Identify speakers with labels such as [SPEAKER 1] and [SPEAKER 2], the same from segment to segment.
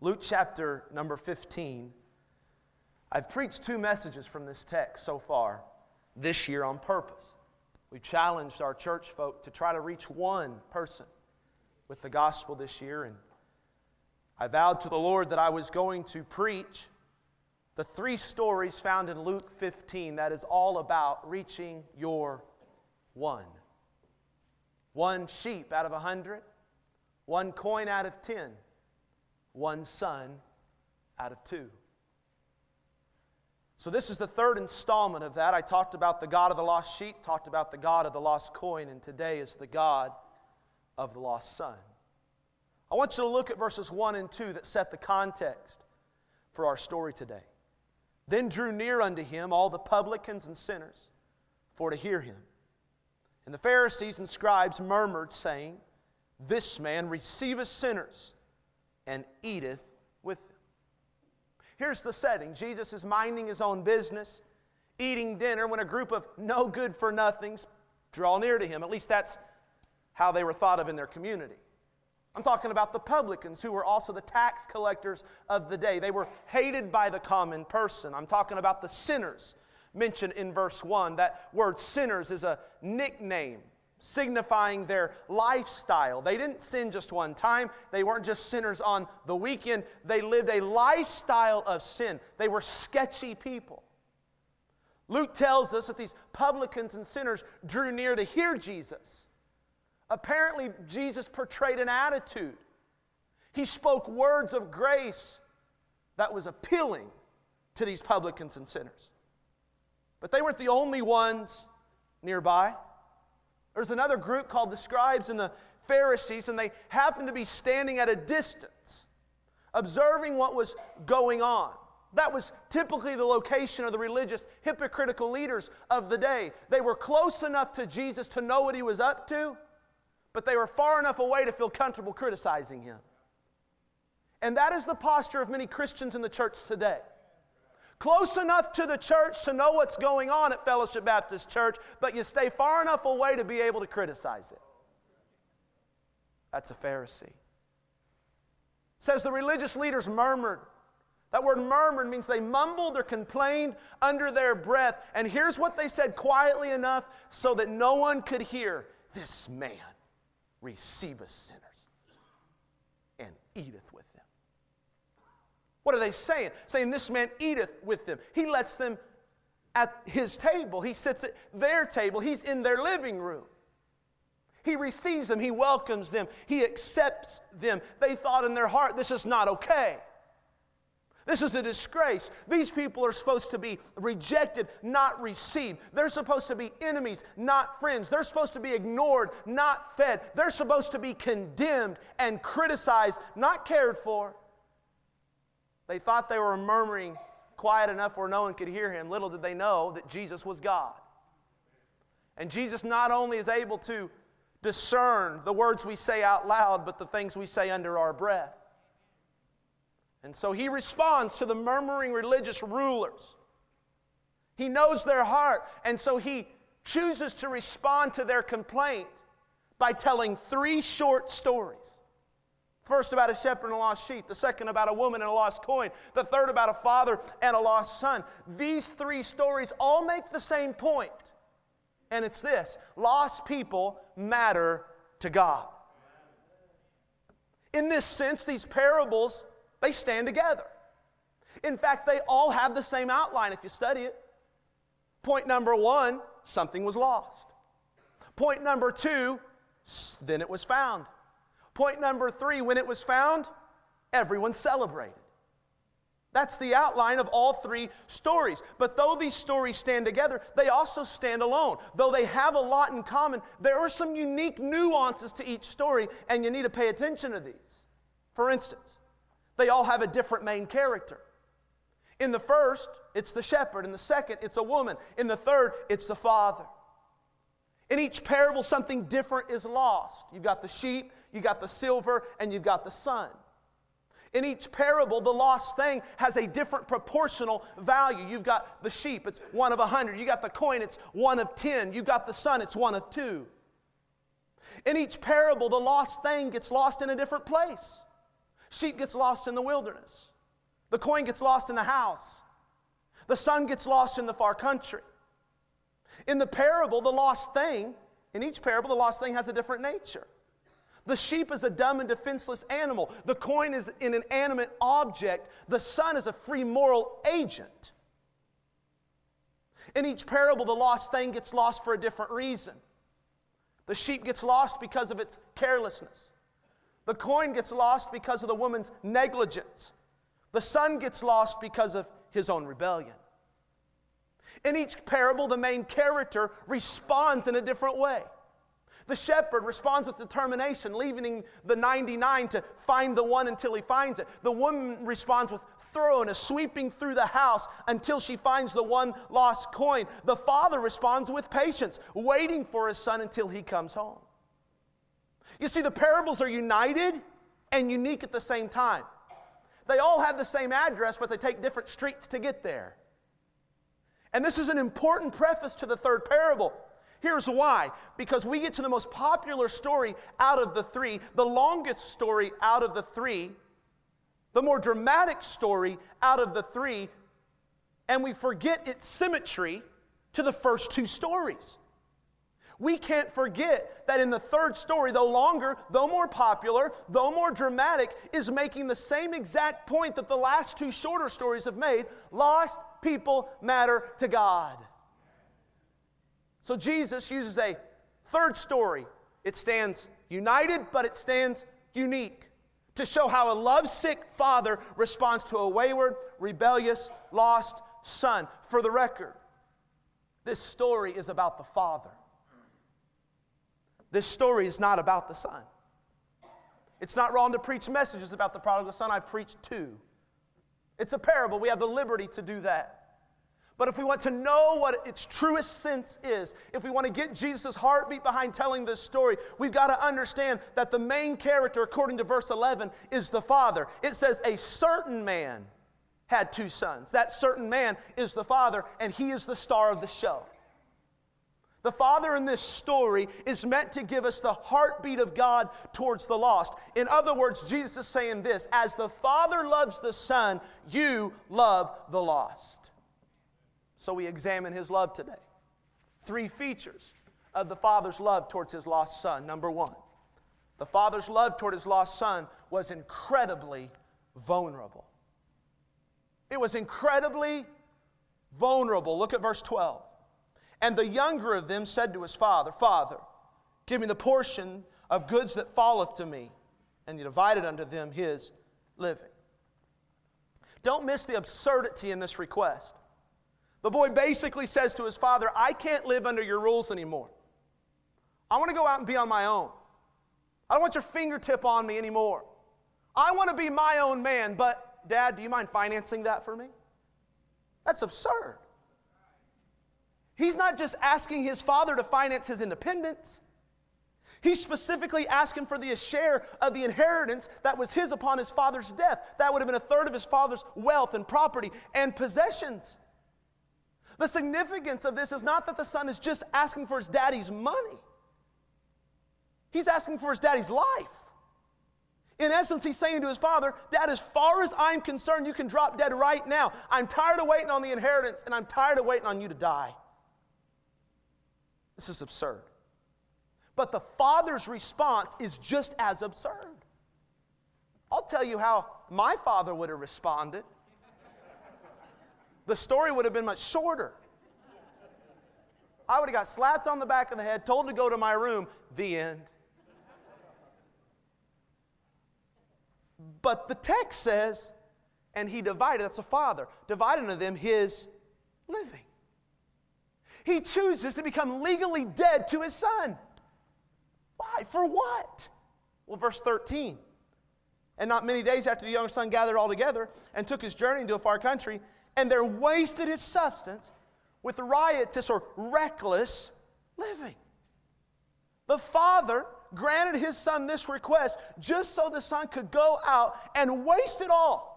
[SPEAKER 1] Luke chapter number 15. I've preached two messages from this text so far this year on purpose. We challenged our church folk to try to reach one person with the gospel this year, and I vowed to the Lord that I was going to preach the three stories found in Luke 15 that is all about reaching your one. One sheep out of a hundred, one coin out of ten, one son out of two. So, this is the third installment of that. I talked about the God of the lost sheep, talked about the God of the lost coin, and today is the God of the lost son. I want you to look at verses 1 and 2 that set the context for our story today. Then drew near unto him all the publicans and sinners for to hear him. And the Pharisees and scribes murmured, saying, This man receiveth sinners and eateth with them. Here's the setting Jesus is minding his own business, eating dinner, when a group of no good for nothings draw near to him. At least that's how they were thought of in their community. I'm talking about the publicans who were also the tax collectors of the day. They were hated by the common person. I'm talking about the sinners mentioned in verse 1. That word sinners is a nickname signifying their lifestyle. They didn't sin just one time, they weren't just sinners on the weekend. They lived a lifestyle of sin. They were sketchy people. Luke tells us that these publicans and sinners drew near to hear Jesus. Apparently, Jesus portrayed an attitude. He spoke words of grace that was appealing to these publicans and sinners. But they weren't the only ones nearby. There's another group called the scribes and the Pharisees, and they happened to be standing at a distance, observing what was going on. That was typically the location of the religious, hypocritical leaders of the day. They were close enough to Jesus to know what he was up to, but they were far enough away to feel comfortable criticizing him. And that is the posture of many Christians in the church today. Close enough to the church to know what's going on at Fellowship Baptist Church, but you stay far enough away to be able to criticize it. That's a Pharisee. It says the religious leaders murmured. That word murmured means they mumbled or complained under their breath. And here's what they said quietly enough so that no one could hear this man receiveth sinners and eateth with. What are they saying? Saying this man eateth with them. He lets them at his table. He sits at their table. He's in their living room. He receives them. He welcomes them. He accepts them. They thought in their heart, this is not okay. This is a disgrace. These people are supposed to be rejected, not received. They're supposed to be enemies, not friends. They're supposed to be ignored, not fed. They're supposed to be condemned and criticized, not cared for. They thought they were murmuring quiet enough where no one could hear him. Little did they know that Jesus was God. And Jesus not only is able to discern the words we say out loud, but the things we say under our breath. And so he responds to the murmuring religious rulers. He knows their heart, and so he chooses to respond to their complaint by telling three short stories. First, about a shepherd and a lost sheep. The second, about a woman and a lost coin. The third, about a father and a lost son. These three stories all make the same point, and it's this lost people matter to God. In this sense, these parables they stand together. In fact, they all have the same outline if you study it. Point number one something was lost. Point number two, then it was found. Point number three, when it was found, everyone celebrated. That's the outline of all three stories. But though these stories stand together, they also stand alone. Though they have a lot in common, there are some unique nuances to each story, and you need to pay attention to these. For instance, they all have a different main character. In the first, it's the shepherd. In the second, it's a woman. In the third, it's the father. In each parable, something different is lost. You've got the sheep, you've got the silver, and you've got the son. In each parable, the lost thing has a different proportional value. You've got the sheep, it's one of a hundred. You've got the coin, it's one of ten. You've got the son, it's one of two. In each parable, the lost thing gets lost in a different place. Sheep gets lost in the wilderness. The coin gets lost in the house. The son gets lost in the far country. In the parable, the lost thing, in each parable, the lost thing has a different nature. The sheep is a dumb and defenseless animal. The coin is an inanimate object. The son is a free moral agent. In each parable, the lost thing gets lost for a different reason. The sheep gets lost because of its carelessness. The coin gets lost because of the woman's negligence. The son gets lost because of his own rebellion. In each parable, the main character responds in a different way. The shepherd responds with determination, leaving the 99 to find the one until he finds it. The woman responds with thoroughness, sweeping through the house until she finds the one lost coin. The father responds with patience, waiting for his son until he comes home. You see, the parables are united and unique at the same time. They all have the same address, but they take different streets to get there. And this is an important preface to the third parable. Here's why because we get to the most popular story out of the three, the longest story out of the three, the more dramatic story out of the three, and we forget its symmetry to the first two stories. We can't forget that in the third story, though longer, though more popular, though more dramatic, is making the same exact point that the last two shorter stories have made lost people matter to God. So Jesus uses a third story. It stands united, but it stands unique to show how a lovesick father responds to a wayward, rebellious, lost son. For the record, this story is about the father. This story is not about the son. It's not wrong to preach messages about the prodigal son. I've preached two. It's a parable. We have the liberty to do that. But if we want to know what its truest sense is, if we want to get Jesus' heartbeat behind telling this story, we've got to understand that the main character, according to verse 11, is the Father. It says, A certain man had two sons. That certain man is the Father, and he is the star of the show. The Father in this story is meant to give us the heartbeat of God towards the lost. In other words, Jesus is saying this As the Father loves the Son, you love the lost. So we examine his love today. Three features of the Father's love towards his lost Son. Number one, the Father's love toward his lost Son was incredibly vulnerable. It was incredibly vulnerable. Look at verse 12. And the younger of them said to his father, Father, give me the portion of goods that falleth to me. And he divided unto them his living. Don't miss the absurdity in this request. The boy basically says to his father, I can't live under your rules anymore. I want to go out and be on my own. I don't want your fingertip on me anymore. I want to be my own man, but dad, do you mind financing that for me? That's absurd. He's not just asking his father to finance his independence. He's specifically asking for the share of the inheritance that was his upon his father's death. That would have been a third of his father's wealth and property and possessions. The significance of this is not that the son is just asking for his daddy's money, he's asking for his daddy's life. In essence, he's saying to his father, Dad, as far as I'm concerned, you can drop dead right now. I'm tired of waiting on the inheritance, and I'm tired of waiting on you to die. This is absurd. But the father's response is just as absurd. I'll tell you how my father would have responded. The story would have been much shorter. I would have got slapped on the back of the head, told to go to my room, the end. But the text says, and he divided, that's the father, divided unto them his living he chooses to become legally dead to his son. Why? For what? Well, verse 13. And not many days after the young son gathered all together and took his journey into a far country, and there wasted his substance with riotous or reckless living. The father granted his son this request just so the son could go out and waste it all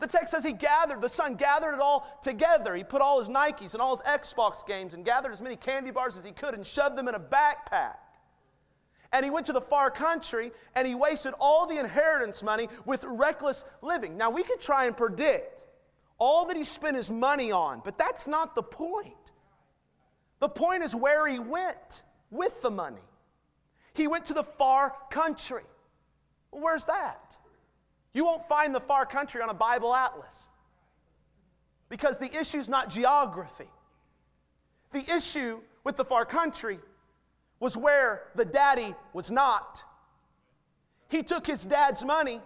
[SPEAKER 1] the text says he gathered, the son gathered it all together. He put all his Nikes and all his Xbox games and gathered as many candy bars as he could and shoved them in a backpack. And he went to the far country and he wasted all the inheritance money with reckless living. Now, we could try and predict all that he spent his money on, but that's not the point. The point is where he went with the money. He went to the far country. where's that? You won't find the far country on a Bible atlas because the issue is not geography. The issue with the far country was where the daddy was not. He took his dad's money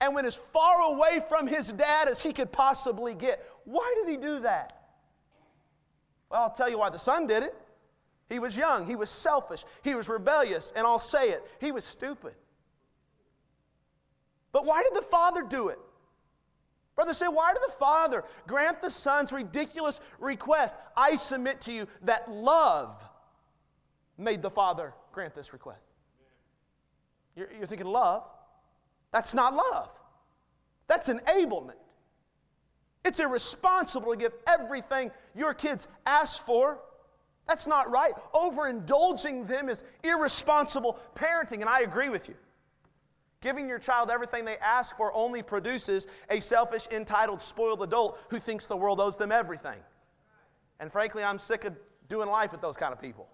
[SPEAKER 1] and went as far away from his dad as he could possibly get. Why did he do that? Well, I'll tell you why the son did it. He was young, he was selfish, he was rebellious, and I'll say it, he was stupid. But why did the father do it? Brother say, why did the father grant the son's ridiculous request? I submit to you that love made the father grant this request. You're, you're thinking love? That's not love. That's enablement. It's irresponsible to give everything your kids ask for. That's not right. Overindulging them is irresponsible parenting, and I agree with you. Giving your child everything they ask for only produces a selfish, entitled, spoiled adult who thinks the world owes them everything. And frankly, I'm sick of doing life with those kind of people.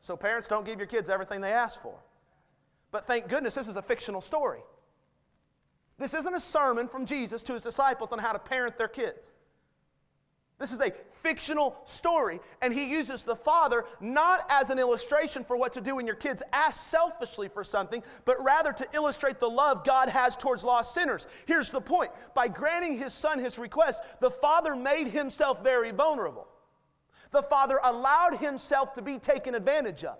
[SPEAKER 1] So, parents, don't give your kids everything they ask for. But thank goodness this is a fictional story. This isn't a sermon from Jesus to his disciples on how to parent their kids. This is a fictional story, and he uses the father not as an illustration for what to do when your kids ask selfishly for something, but rather to illustrate the love God has towards lost sinners. Here's the point by granting his son his request, the father made himself very vulnerable. The father allowed himself to be taken advantage of.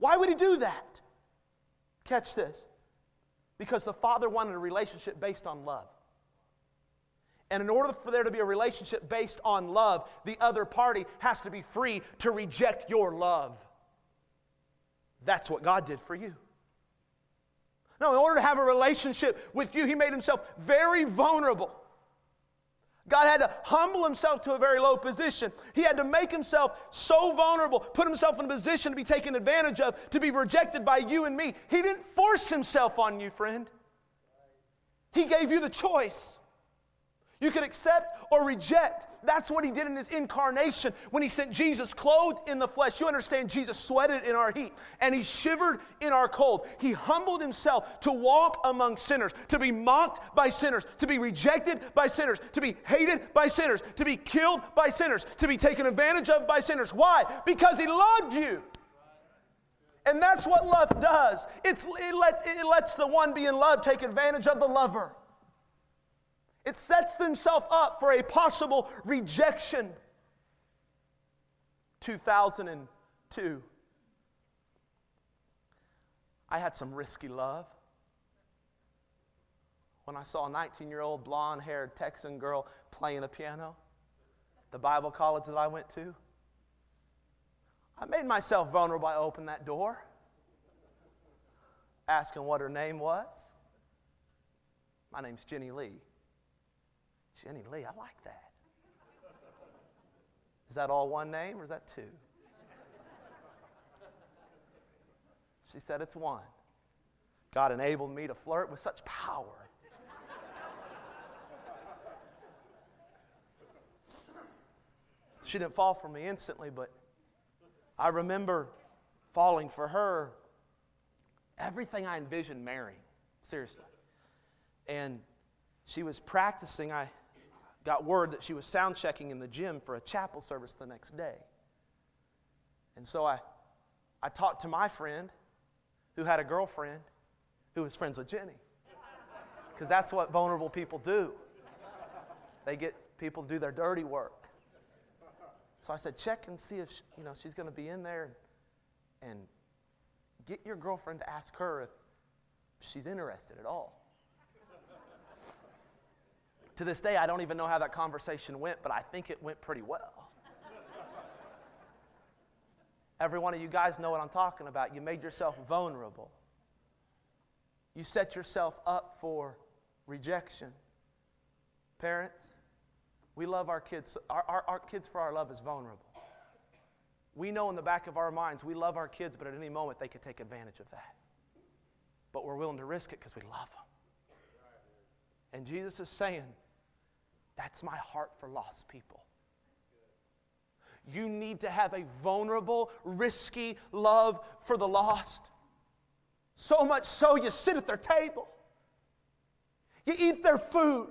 [SPEAKER 1] Why would he do that? Catch this. Because the father wanted a relationship based on love. And in order for there to be a relationship based on love, the other party has to be free to reject your love. That's what God did for you. Now, in order to have a relationship with you, He made Himself very vulnerable. God had to humble himself to a very low position. He had to make himself so vulnerable, put himself in a position to be taken advantage of, to be rejected by you and me. He didn't force himself on you, friend. He gave you the choice. You could accept or reject. That's what he did in his incarnation when he sent Jesus clothed in the flesh. You understand, Jesus sweated in our heat and he shivered in our cold. He humbled himself to walk among sinners, to be mocked by sinners, to be rejected by sinners, to be hated by sinners, to be killed by sinners, to be taken advantage of by sinners. Why? Because he loved you. And that's what love does. It's, it, let, it lets the one being loved take advantage of the lover. It sets themselves up for a possible rejection. 2002. I had some risky love. When I saw a 19 year old blonde haired Texan girl playing a piano, the Bible college that I went to, I made myself vulnerable by opening that door, asking what her name was. My name's Jenny Lee. Jenny Lee, I like that. Is that all one name or is that two? She said it's one. God enabled me to flirt with such power. she didn't fall for me instantly, but I remember falling for her everything I envisioned marrying, seriously. And she was practicing. I got word that she was sound checking in the gym for a chapel service the next day. And so I, I talked to my friend who had a girlfriend who was friends with Jenny. Because that's what vulnerable people do. They get people to do their dirty work. So I said, check and see if she, you know she's going to be in there, and, and get your girlfriend to ask her if she's interested at all. To this day, I don't even know how that conversation went, but I think it went pretty well. Every one of you guys know what I'm talking about. You made yourself vulnerable, you set yourself up for rejection. Parents, we love our kids. Our, our, our kids for our love is vulnerable. we know in the back of our minds we love our kids, but at any moment they could take advantage of that. But we're willing to risk it because we love them. And Jesus is saying, That's my heart for lost people. You need to have a vulnerable, risky love for the lost. So much so, you sit at their table, you eat their food,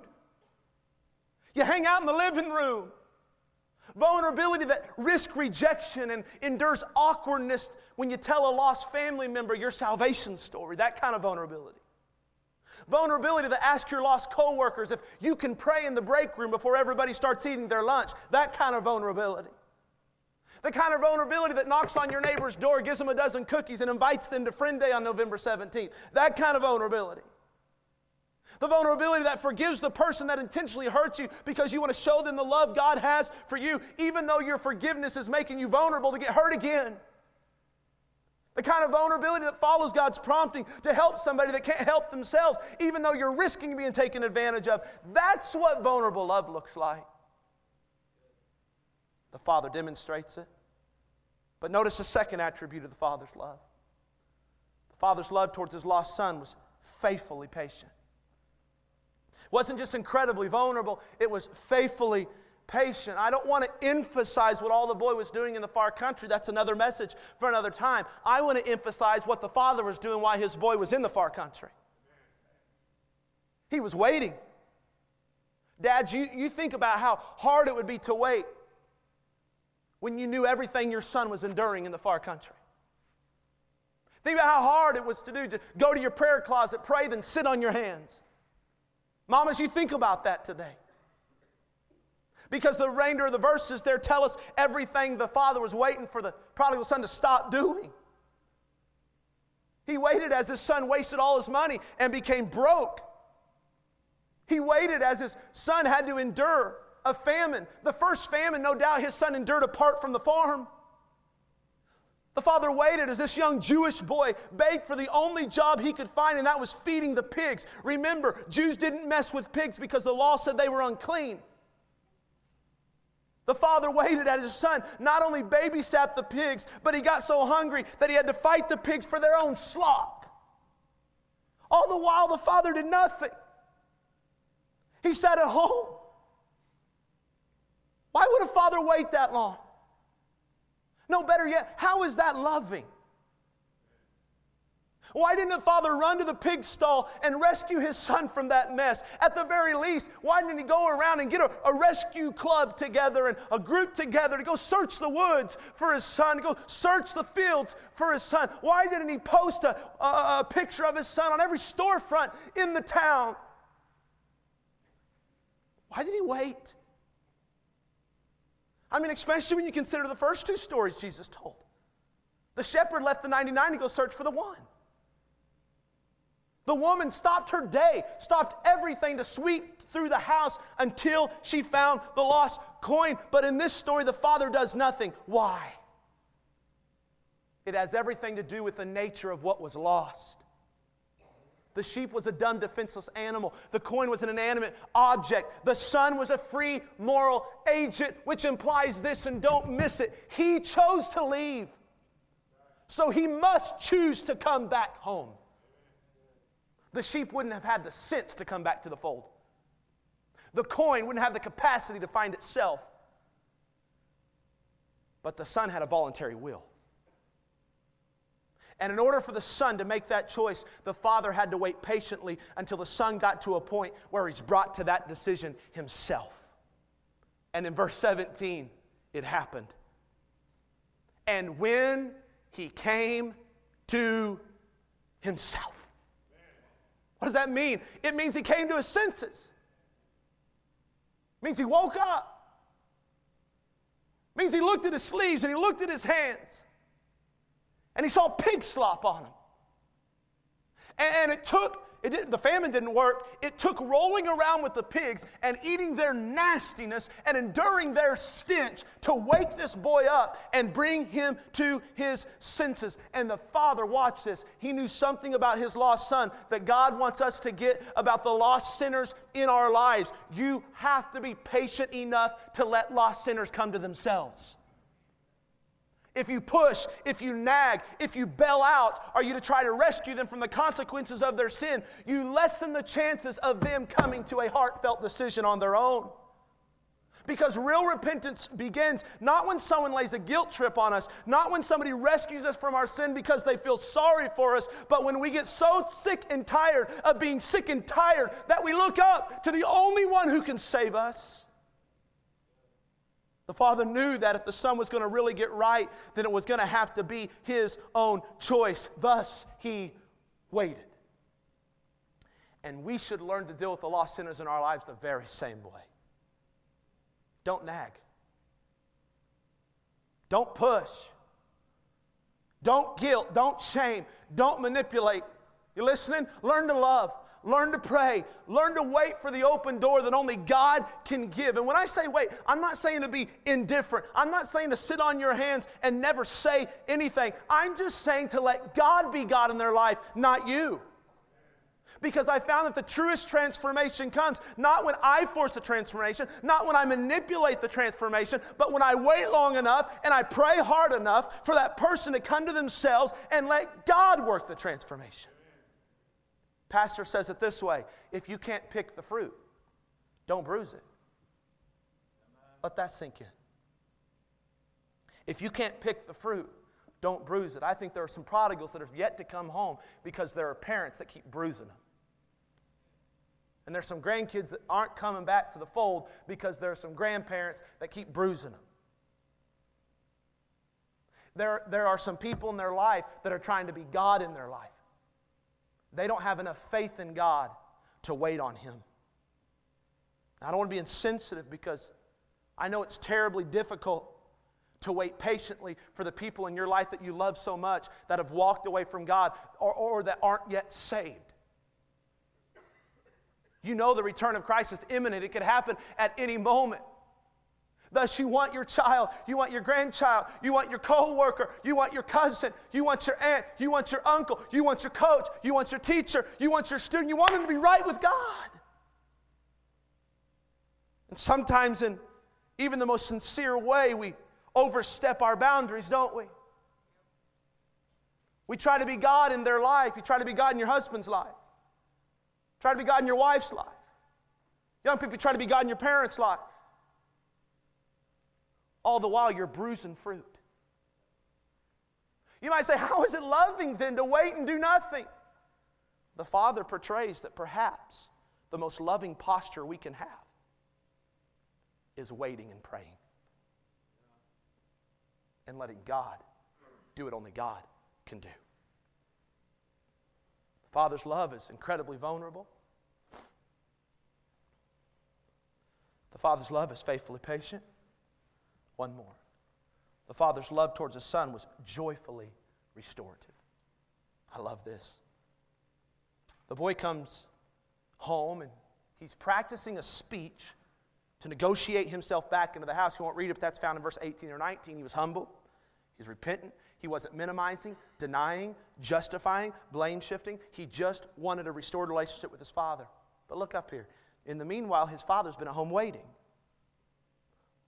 [SPEAKER 1] you hang out in the living room. Vulnerability that risk rejection and endures awkwardness when you tell a lost family member your salvation story, that kind of vulnerability. Vulnerability to ask your lost coworkers if you can pray in the break room before everybody starts eating their lunch, that kind of vulnerability. The kind of vulnerability that knocks on your neighbor's door, gives them a dozen cookies, and invites them to Friend Day on November 17th. That kind of vulnerability. The vulnerability that forgives the person that intentionally hurts you because you want to show them the love God has for you, even though your forgiveness is making you vulnerable to get hurt again. The kind of vulnerability that follows God's prompting to help somebody that can't help themselves, even though you're risking being taken advantage of. That's what vulnerable love looks like. The Father demonstrates it. But notice the second attribute of the Father's love. The Father's love towards his lost son was faithfully patient. It wasn't just incredibly vulnerable, it was faithfully patient. I don't want to emphasize what all the boy was doing in the far country. That's another message for another time. I want to emphasize what the father was doing while his boy was in the far country. He was waiting. Dad, you, you think about how hard it would be to wait when you knew everything your son was enduring in the far country. Think about how hard it was to do to go to your prayer closet, pray, then sit on your hands. Mamas, you think about that today. Because the remainder of the verses there tell us everything the father was waiting for the prodigal son to stop doing. He waited as his son wasted all his money and became broke. He waited as his son had to endure a famine. The first famine, no doubt, his son endured apart from the farm. The father waited as this young Jewish boy begged for the only job he could find, and that was feeding the pigs. Remember, Jews didn't mess with pigs because the law said they were unclean. The father waited at his son not only babysat the pigs, but he got so hungry that he had to fight the pigs for their own slop. All the while, the father did nothing. He sat at home. Why would a father wait that long? No, better yet, how is that loving? Why didn't the father run to the pig stall and rescue his son from that mess? At the very least, why didn't he go around and get a, a, rescue club together and a group together to go search the woods for his son, to go search the fields for his son? Why didn't he post a, a, a picture of his son on every storefront in the town? Why did he wait? I mean, especially when you consider the first two stories Jesus told. The shepherd left the 99 to go search for the one. The woman stopped her day, stopped everything to sweep through the house until she found the lost coin. But in this story, the father does nothing. Why? It has everything to do with the nature of what was lost. The sheep was a dumb, defenseless animal. The coin was an inanimate object. The son was a free moral agent, which implies this, and don't miss it. He chose to leave. So he must choose to come back home. The sheep wouldn't have had the sense to come back to the fold. The coin wouldn't have the capacity to find itself. But the son had a voluntary will. And in order for the son to make that choice, the father had to wait patiently until the son got to a point where he's brought to that decision himself. And in verse 17, it happened. And when he came to himself. What does that mean? It means he came to his senses. It means he woke up. It means he looked at his sleeves and he looked at his hands and he saw pig slop on him. And, it took, it did, the famine didn't work. It took rolling around with the pigs and eating their nastiness and enduring their stench to wake this boy up and bring him to his senses. And the father, watch this, he knew something about his lost son that God wants us to get about the lost sinners in our lives. You have to be patient enough to let lost sinners come to themselves. If you push, if you nag, if you bail out, are you to try to rescue them from the consequences of their sin? You lessen the chances of them coming to a heartfelt decision on their own. Because real repentance begins not when someone lays a guilt trip on us, not when somebody rescues us from our sin because they feel sorry for us, but when we get so sick and tired of being sick and tired that we look up to the only one who can save us. The father knew that if the son was going to really get right, then it was going to have to be his own choice. Thus, he waited. And we should learn to deal with the lost sinners in our lives the very same way. Don't nag. Don't push. Don't guilt. Don't shame. Don't manipulate. You listening? Learn to love. Learn to pray. Learn to wait for the open door that only God can give. And when I say wait, I'm not saying to be indifferent. I'm not saying to sit on your hands and never say anything. I'm just saying to let God be God in their life, not you. Because I found that the truest transformation comes not when I force the transformation, not when I manipulate the transformation, but when I wait long enough and I pray hard enough for that person to come to themselves and let God work the transformation. Pastor says it this way if you can't pick the fruit, don't bruise it. Let that sink in. If you can't pick the fruit, don't bruise it. I think there are some prodigals that have yet to come home because there are parents that keep bruising them. And there's some grandkids that aren't coming back to the fold because there are some grandparents that keep bruising them. There, there are some people in their life that are trying to be God in their life. They don't have enough faith in God to wait on Him. I don't want to be insensitive because I know it's terribly difficult to wait patiently for the people in your life that you love so much that have walked away from God or, or that aren't yet saved. You know the return of Christ is imminent, it could happen at any moment. Thus, you want your child, you want your grandchild, you want your co worker, you want your cousin, you want your aunt, you want your uncle, you want your coach, you want your teacher, you want your student, you want them to be right with God. And sometimes, in even the most sincere way, we overstep our boundaries, don't we? We try to be God in their life, you try to be God in your husband's life. Try to be God in your wife's life. Young people try to be God in your parents' life. All the while, you're bruising fruit. You might say, How is it loving then to wait and do nothing? The Father portrays that perhaps the most loving posture we can have is waiting and praying and letting God do what only God can do. The Father's love is incredibly vulnerable. The Father's love is faithfully patient. One more. The Father's love towards the Son was joyfully restorative. I love this. The boy comes home and he's practicing a speech to negotiate himself back into the house. You won't read it, but that's found in verse 18 or 19. He was humble, he's repentant, he wasn't minimizing, denying, justifying, blame shifting. He just wanted a restored relationship with his father. But look up here. In the meanwhile, his father's been at home waiting.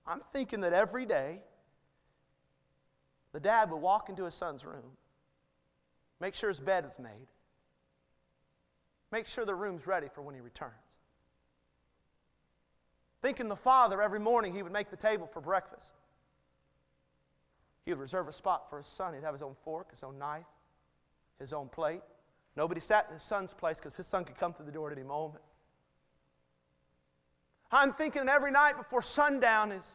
[SPEAKER 1] I'm thinking that every day, the dad would walk into his son's room, make sure his bed is made, make sure the room's ready for when he returns. Thinking the father every morning he would make the table for breakfast. He would reserve a spot for his son. He'd have his own fork, his own knife, his own plate. Nobody sat in his son's place because his son could come through the door at any moment. I'm thinking every night before sundown is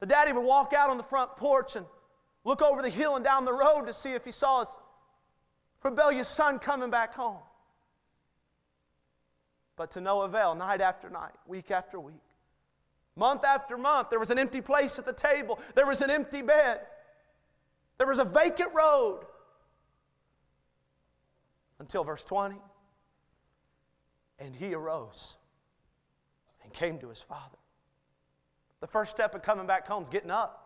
[SPEAKER 1] the daddy would walk out on the front porch and look over the hill and down the road to see if he saw his rebellious son coming back home. But to no avail, night after night, week after week. Month after month, there was an empty place at the table, there was an empty bed, there was a vacant road. Until verse 20. And he arose and came to his father. The first step of coming back home is getting up.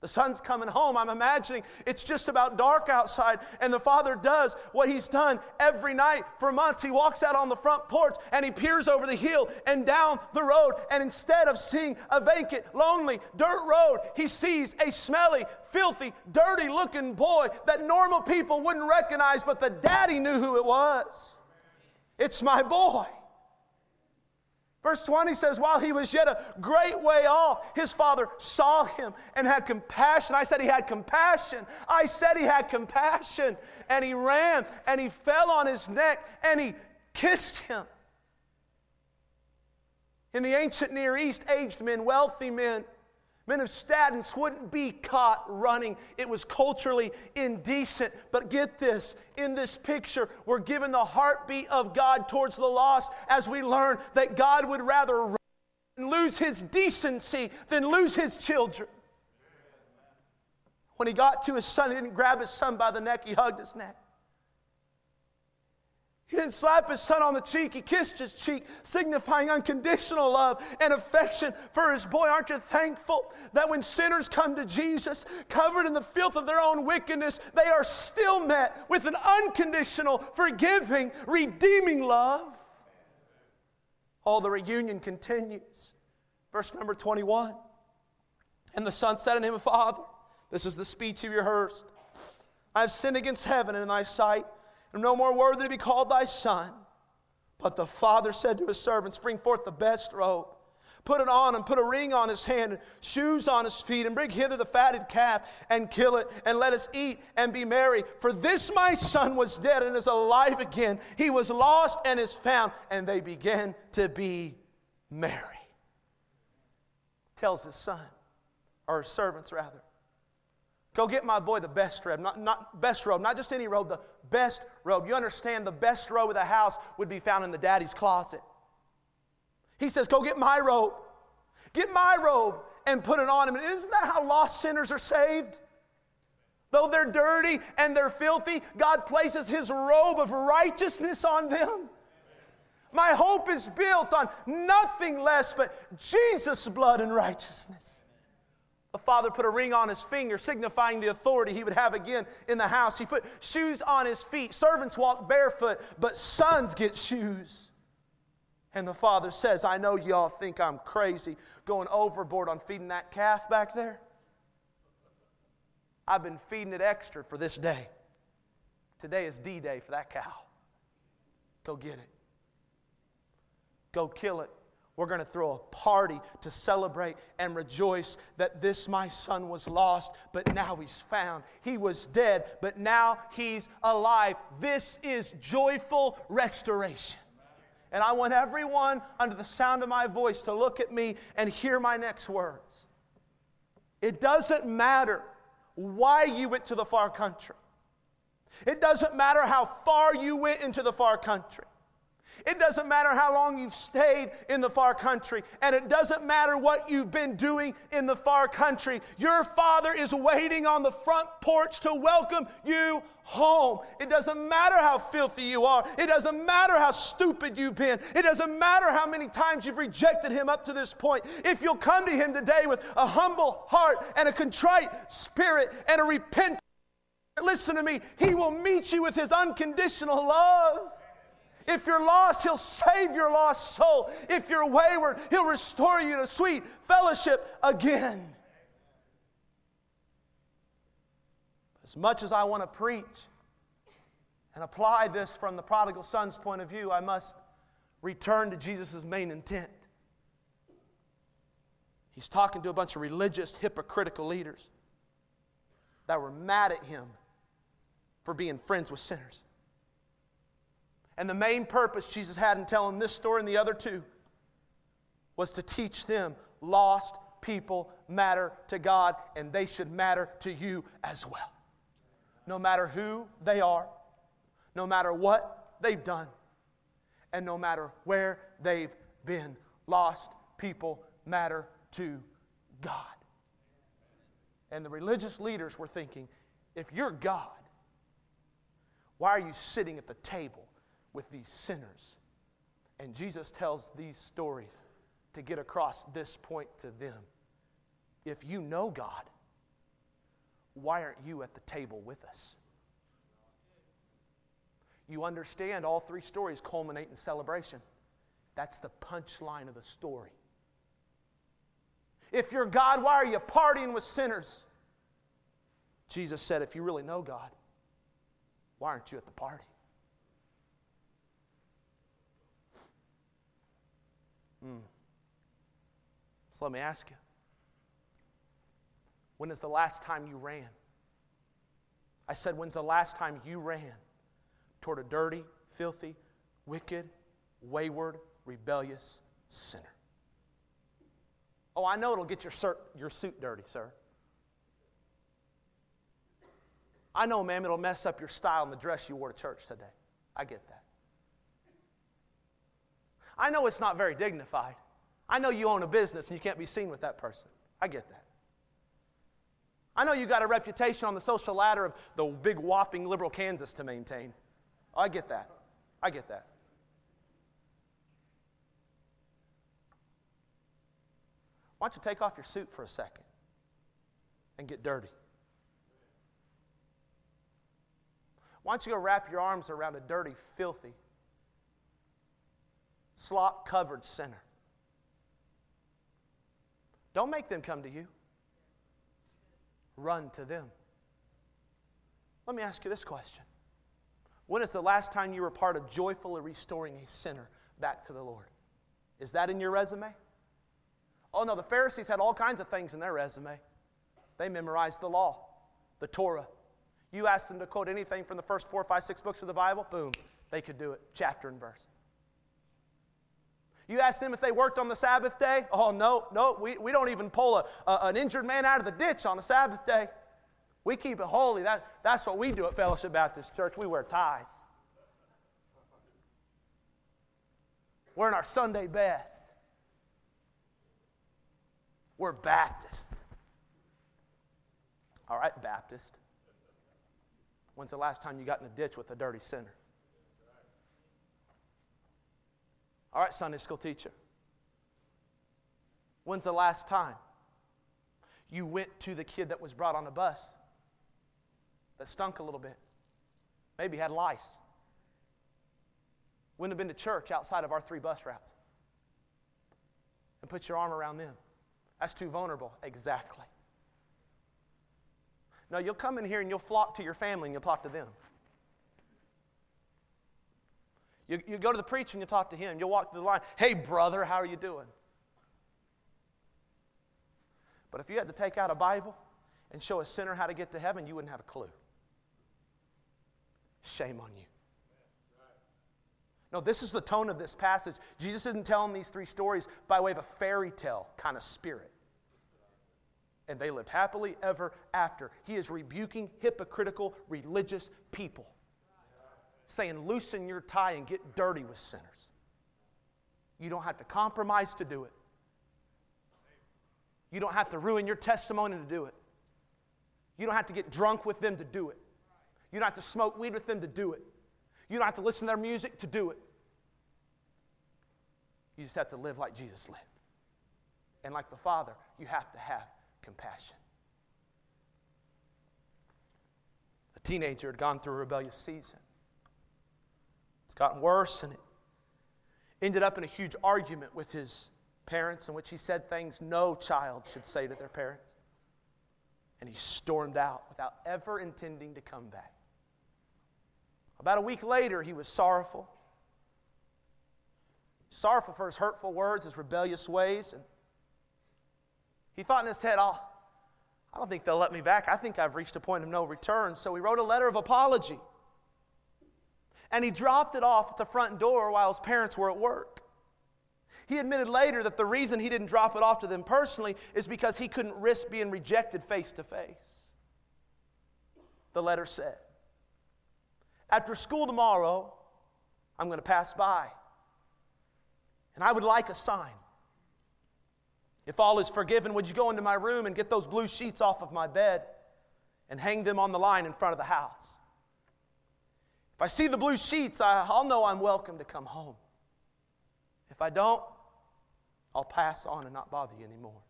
[SPEAKER 1] The son's coming home. I'm imagining it's just about dark outside, and the father does what he's done every night for months. He walks out on the front porch and he peers over the hill and down the road. And instead of seeing a vacant, lonely dirt road, he sees a smelly, filthy, dirty looking boy that normal people wouldn't recognize, but the daddy knew who it was. It's my boy. Verse 20 says, While he was yet a great way off, his father saw him and had compassion. I said he had compassion. I said he had compassion. And he ran and he fell on his neck and he kissed him. In the ancient Near East, aged men, wealthy men, Men of status wouldn't be caught running. It was culturally indecent. But get this in this picture, we're given the heartbeat of God towards the lost as we learn that God would rather lose his decency than lose his children. When he got to his son, he didn't grab his son by the neck, he hugged his neck. He didn't slap his son on the cheek, he kissed his cheek, signifying unconditional love and affection for his boy. Aren't you thankful that when sinners come to Jesus, covered in the filth of their own wickedness, they are still met with an unconditional, forgiving, redeeming love? All the reunion continues. Verse number 21. And the son said unto him, Father, this is the speech he rehearsed. I have sinned against heaven and in thy sight am no more worthy to be called thy son. But the father said to his servants, Bring forth the best robe, put it on him, put a ring on his hand, and shoes on his feet, and bring hither the fatted calf, and kill it, and let us eat and be merry. For this my son was dead and is alive again. He was lost and is found. And they began to be merry. Tells his son, or his servants rather. Go get my boy the best robe, not, not best robe, not just any robe, the best robe. You understand the best robe of the house would be found in the daddy's closet. He says, Go get my robe. Get my robe and put it on him. And isn't that how lost sinners are saved? Though they're dirty and they're filthy, God places his robe of righteousness on them. My hope is built on nothing less but Jesus' blood and righteousness. The father put a ring on his finger, signifying the authority he would have again in the house. He put shoes on his feet. Servants walk barefoot, but sons get shoes. And the father says, I know y'all think I'm crazy going overboard on feeding that calf back there. I've been feeding it extra for this day. Today is D Day for that cow. Go get it. Go kill it. We're going to throw a party to celebrate and rejoice that this my son was lost, but now he's found. He was dead, but now he's alive. This is joyful restoration. And I want everyone under the sound of my voice to look at me and hear my next words. It doesn't matter why you went to the far country. It doesn't matter how far you went into the far country. It doesn't matter how long you've stayed in the far country, and it doesn't matter what you've been doing in the far country. Your Father is waiting on the front porch to welcome you home. It doesn't matter how filthy you are, it doesn't matter how stupid you've been, it doesn't matter how many times you've rejected Him up to this point. If you'll come to Him today with a humble heart and a contrite spirit and a repentant Listen to me. He will meet you with his unconditional love. If you're lost, He'll save your lost soul. If you're wayward, He'll restore you to sweet fellowship again. As much as I want to preach and apply this from the prodigal son's point of view, I must return to Jesus' main intent. He's talking to a bunch of religious, hypocritical leaders that were mad at him for being friends with sinners. And the main purpose Jesus had in telling this story and the other two was to teach them lost people matter to God and they should matter to you as well. No matter who they are, no matter what they've done, and no matter where they've been, lost people matter to God. And the religious leaders were thinking if you're God, why are you sitting at the table with these sinners. And Jesus tells these stories to get across this point to them. If you know God, why aren't you at the table with us? You understand all three stories culminate in celebration. That's the punchline of the story. If you're God, why are you partying with sinners? Jesus said, if you really know God, why aren't you at the party? Hmm. So let me ask you when is the last time you ran? I said, when's the last time you ran toward a dirty, filthy, wicked, wayward, rebellious sinner? Oh, I know it'll get your, sur- your suit dirty, sir. I know, ma'am, it'll mess up your style and the dress you wore to church today. I get that. I know it's not very dignified. I know you own a business and you can't be seen with that person. I get that. I know you got a reputation on the social ladder of the big whopping liberal Kansas to maintain. I get that. I get that. Why don't you take off your suit for a second and get dirty? Why don't you go wrap your arms around a dirty, filthy, slop covered sinner? Don't make them come to you, run to them. Let me ask you this question When is the last time you were part of joyfully restoring a sinner back to the Lord? Is that in your resume? Oh, no, the Pharisees had all kinds of things in their resume. They memorized the law, the Torah. You asked them to quote anything from the first four, five, six books of the Bible, boom, they could do it, chapter and verse. You ask them if they worked on the Sabbath day? Oh, no, no, we, we don't even pull a, a, an injured man out of the ditch on the Sabbath day. We keep it holy. That, that's what we do at Fellowship Baptist Church. We wear ties. We're in our Sunday best. We're Baptist. All right, Baptist. When's the last time you got in a ditch with a dirty sinner? All right, Sunday school teacher. When's the last time you went to the kid that was brought on a bus that stunk a little bit? Maybe had lice. Wouldn't have been to church outside of our three bus routes and put your arm around them. That's too vulnerable. Exactly. No, you'll come in here and you'll flock to your family and you'll talk to them. You, you go to the preacher and you talk to him. You'll walk through the line. Hey, brother, how are you doing? But if you had to take out a Bible and show a sinner how to get to heaven, you wouldn't have a clue. Shame on you. No, this is the tone of this passage. Jesus isn't telling these three stories by way of a fairy tale kind of spirit. And they lived happily ever after. He is rebuking hypocritical religious people, saying, Loosen your tie and get dirty with sinners. You don't have to compromise to do it. You don't have to ruin your testimony to do it. You don't have to get drunk with them to do it. You don't have to smoke weed with them to do it. You don't have to listen to their music to do it. You just have to live like Jesus lived. And like the Father, you have to have compassion. A teenager had gone through a rebellious season. It's gotten worse, and it ended up in a huge argument with his parents in which he said things no child should say to their parents. And he stormed out without ever intending to come back. About a week later, he was sorrowful. Sorrowful for his hurtful words, his rebellious ways. And he thought in his head, I'll, I don't think they'll let me back. I think I've reached a point of no return. So he wrote a letter of apology. And he dropped it off at the front door while his parents were at work. He admitted later that the reason he didn't drop it off to them personally is because he couldn't risk being rejected face to face. The letter said, after school tomorrow, I'm going to pass by. And I would like a sign. If all is forgiven, would you go into my room and get those blue sheets off of my bed and hang them on the line in front of the house? If I see the blue sheets, I'll know I'm welcome to come home. If I don't, I'll pass on and not bother you anymore.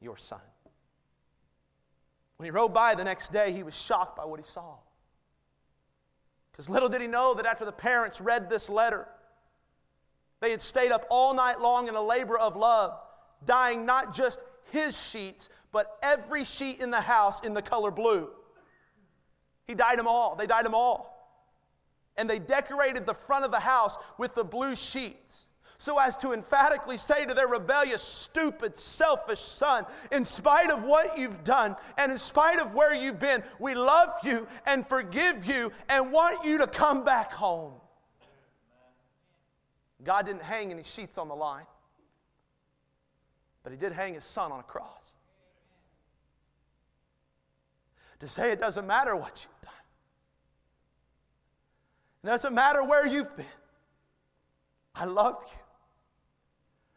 [SPEAKER 1] Your son. When he rode by the next day, he was shocked by what he saw. Because little did he know that after the parents read this letter, they had stayed up all night long in a labor of love, dyeing not just his sheets, but every sheet in the house in the color blue. He dyed them all. They dyed them all. And they decorated the front of the house with the blue sheets so as to emphatically say to their rebellious, stupid, selfish son, in spite of what you've done and in spite of where you've been, we love you and forgive you and want you to come back home. God didn't hang any sheets on the line, but He did hang His Son on a cross. To say it doesn't matter what done, it doesn't matter where you've been. I love you.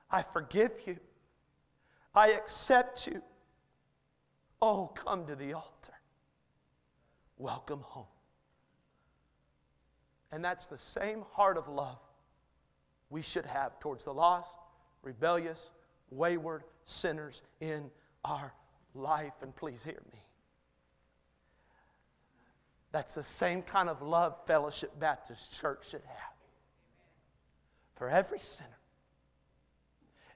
[SPEAKER 1] I forgive you. I accept you. Oh, come to the altar. Welcome home. And that's the same heart of love we should have towards the lost, rebellious, wayward sinners in our life. And please hear me. That's the same kind of love Fellowship Baptist Church should have for every sinner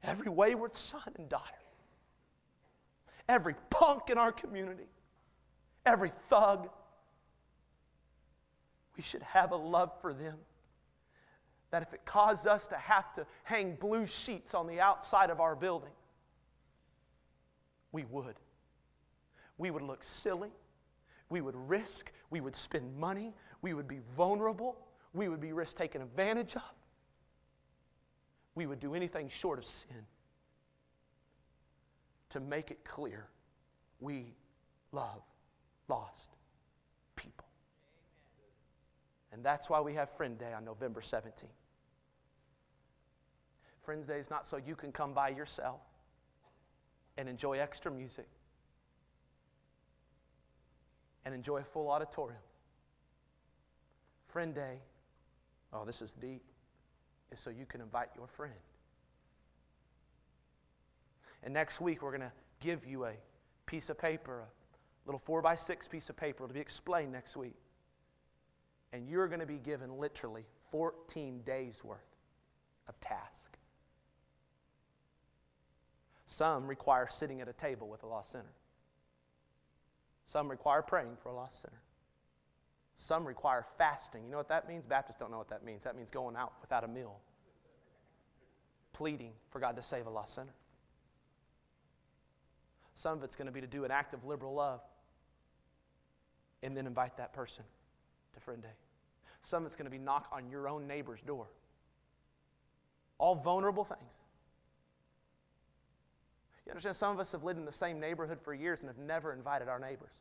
[SPEAKER 1] every wayward son and daughter, every punk in our community, every thug. We should have a love for them that if it caused us to have to hang blue sheets on the outside of our building, we would. We would look silly. We would risk. We would spend money. We would be vulnerable. We would be risk taken advantage of we would do anything short of sin to make it clear we love lost people. And that's why we have Friend Day on November 17th. Friends Day is not so you can come by yourself and enjoy extra music and enjoy a full auditorium. Friend Day, oh, this is deep is so you can invite your friend. And next week, we're going to give you a piece of paper, a little four by six piece of paper to be explained next week. And you're going to be given literally 14 days worth of task. Some require sitting at a table with a lost sinner. Some require praying for a lost sinner. Some require fasting. You know what that means? Baptists don't know what that means. That means going out without a meal, pleading for God to save a lost sinner. Some of it's going to be to do an act of liberal love and then invite that person to Friend Day. Some of it's going to be knock on your own neighbor's door. All vulnerable things. You understand, some of us have lived in the same neighborhood for years and have never invited our neighbors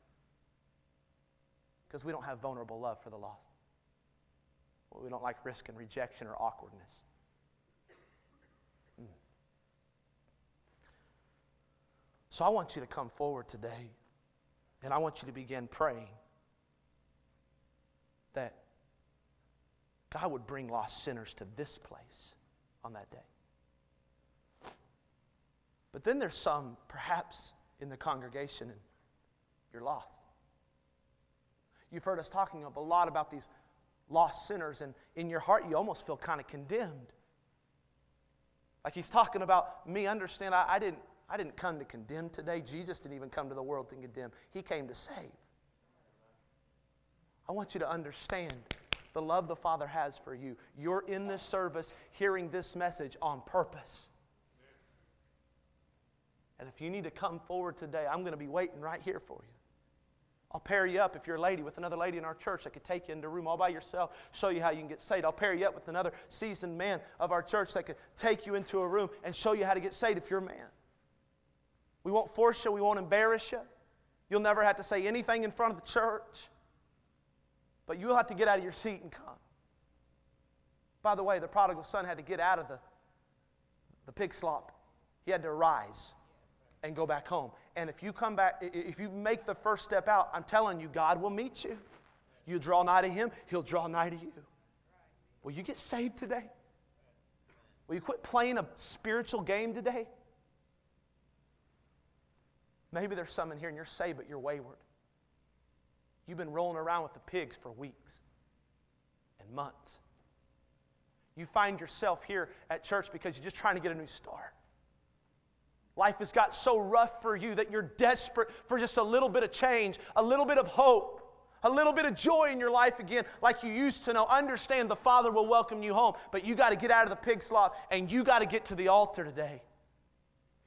[SPEAKER 1] because we don't have vulnerable love for the lost. We don't like risk and rejection or awkwardness. Mm. So I want you to come forward today and I want you to begin praying that God would bring lost sinners to this place on that day. But then there's some, perhaps, in the congregation, and you're lost. You've heard us talking a lot about these lost sinners, and in your heart, you almost feel kind of condemned. Like he's talking about me. Understand, I, I, didn't, I didn't come to condemn today. Jesus didn't even come to the world to condemn, He came to save. I want you to understand the love the Father has for you. You're in this service hearing this message on purpose. And if you need to come forward today, I'm going to be waiting right here for you. I'll pair you up if you're a lady with another lady in our church that could take you into a room all by yourself, show you how you can get saved. I'll pair you up with another seasoned man of our church that could take you into a room and show you how to get saved if you're a man. We won't force you, we won't embarrass you. You'll never have to say anything in front of the church, but you'll have to get out of your seat and come. By the way, the prodigal son had to get out of the, the pig slop, he had to rise and go back home. And if you come back, if you make the first step out, I'm telling you, God will meet you. You draw nigh to Him, He'll draw nigh to you. Will you get saved today? Will you quit playing a spiritual game today? Maybe there's some in here and you're saved, but you're wayward. You've been rolling around with the pigs for weeks and months. You find yourself here at church because you're just trying to get a new start. Life has got so rough for you that you're desperate for just a little bit of change, a little bit of hope, a little bit of joy in your life again, like you used to know. Understand the Father will welcome you home, but you got to get out of the pig slop and you got to get to the altar today.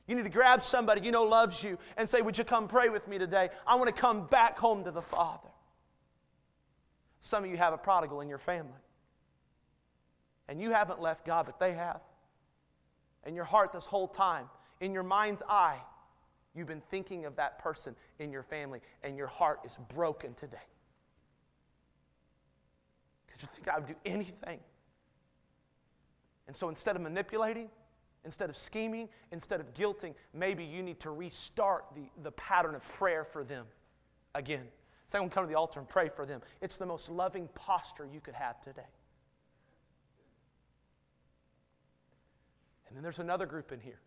[SPEAKER 1] You need to grab somebody you know loves you and say, Would you come pray with me today? I want to come back home to the Father. Some of you have a prodigal in your family. And you haven't left God, but they have. In your heart, this whole time, in your mind's eye, you've been thinking of that person in your family, and your heart is broken today. Because you think I would do anything. And so instead of manipulating, instead of scheming, instead of guilting, maybe you need to restart the, the pattern of prayer for them again. Someone come to the altar and pray for them. It's the most loving posture you could have today. And then there's another group in here.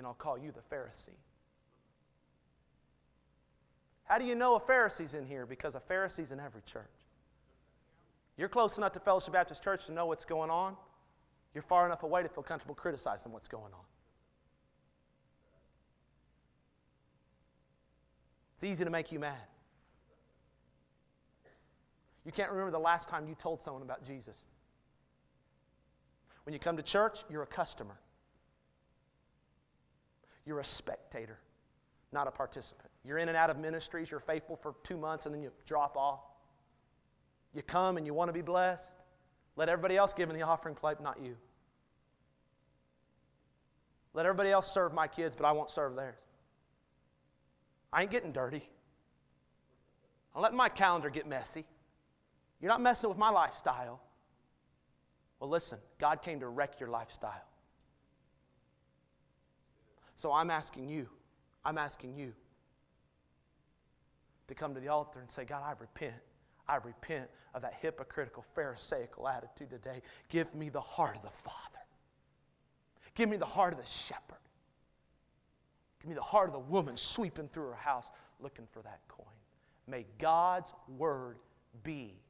[SPEAKER 1] And I'll call you the Pharisee. How do you know a Pharisee's in here? Because a Pharisee's in every church. You're close enough to Fellowship Baptist Church to know what's going on. You're far enough away to feel comfortable criticizing what's going on. It's easy to make you mad. You can't remember the last time you told someone about Jesus. When you come to church, you're a customer. You're a spectator, not a participant. You're in and out of ministries, you're faithful for two months, and then you drop off. You come and you want to be blessed. Let everybody else give in the offering plate, not you. Let everybody else serve my kids, but I won't serve theirs. I ain't getting dirty. I'm letting my calendar get messy. You're not messing with my lifestyle. Well, listen, God came to wreck your lifestyle. So I'm asking you, I'm asking you to come to the altar and say, God, I repent. I repent of that hypocritical, Pharisaical attitude today. Give me the heart of the Father. Give me the heart of the shepherd. Give me the heart of the woman sweeping through her house looking for that coin. May God's word be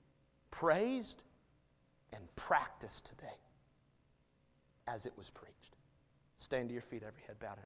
[SPEAKER 1] praised and practiced today as it was preached. Stand to your feet, every head bowed.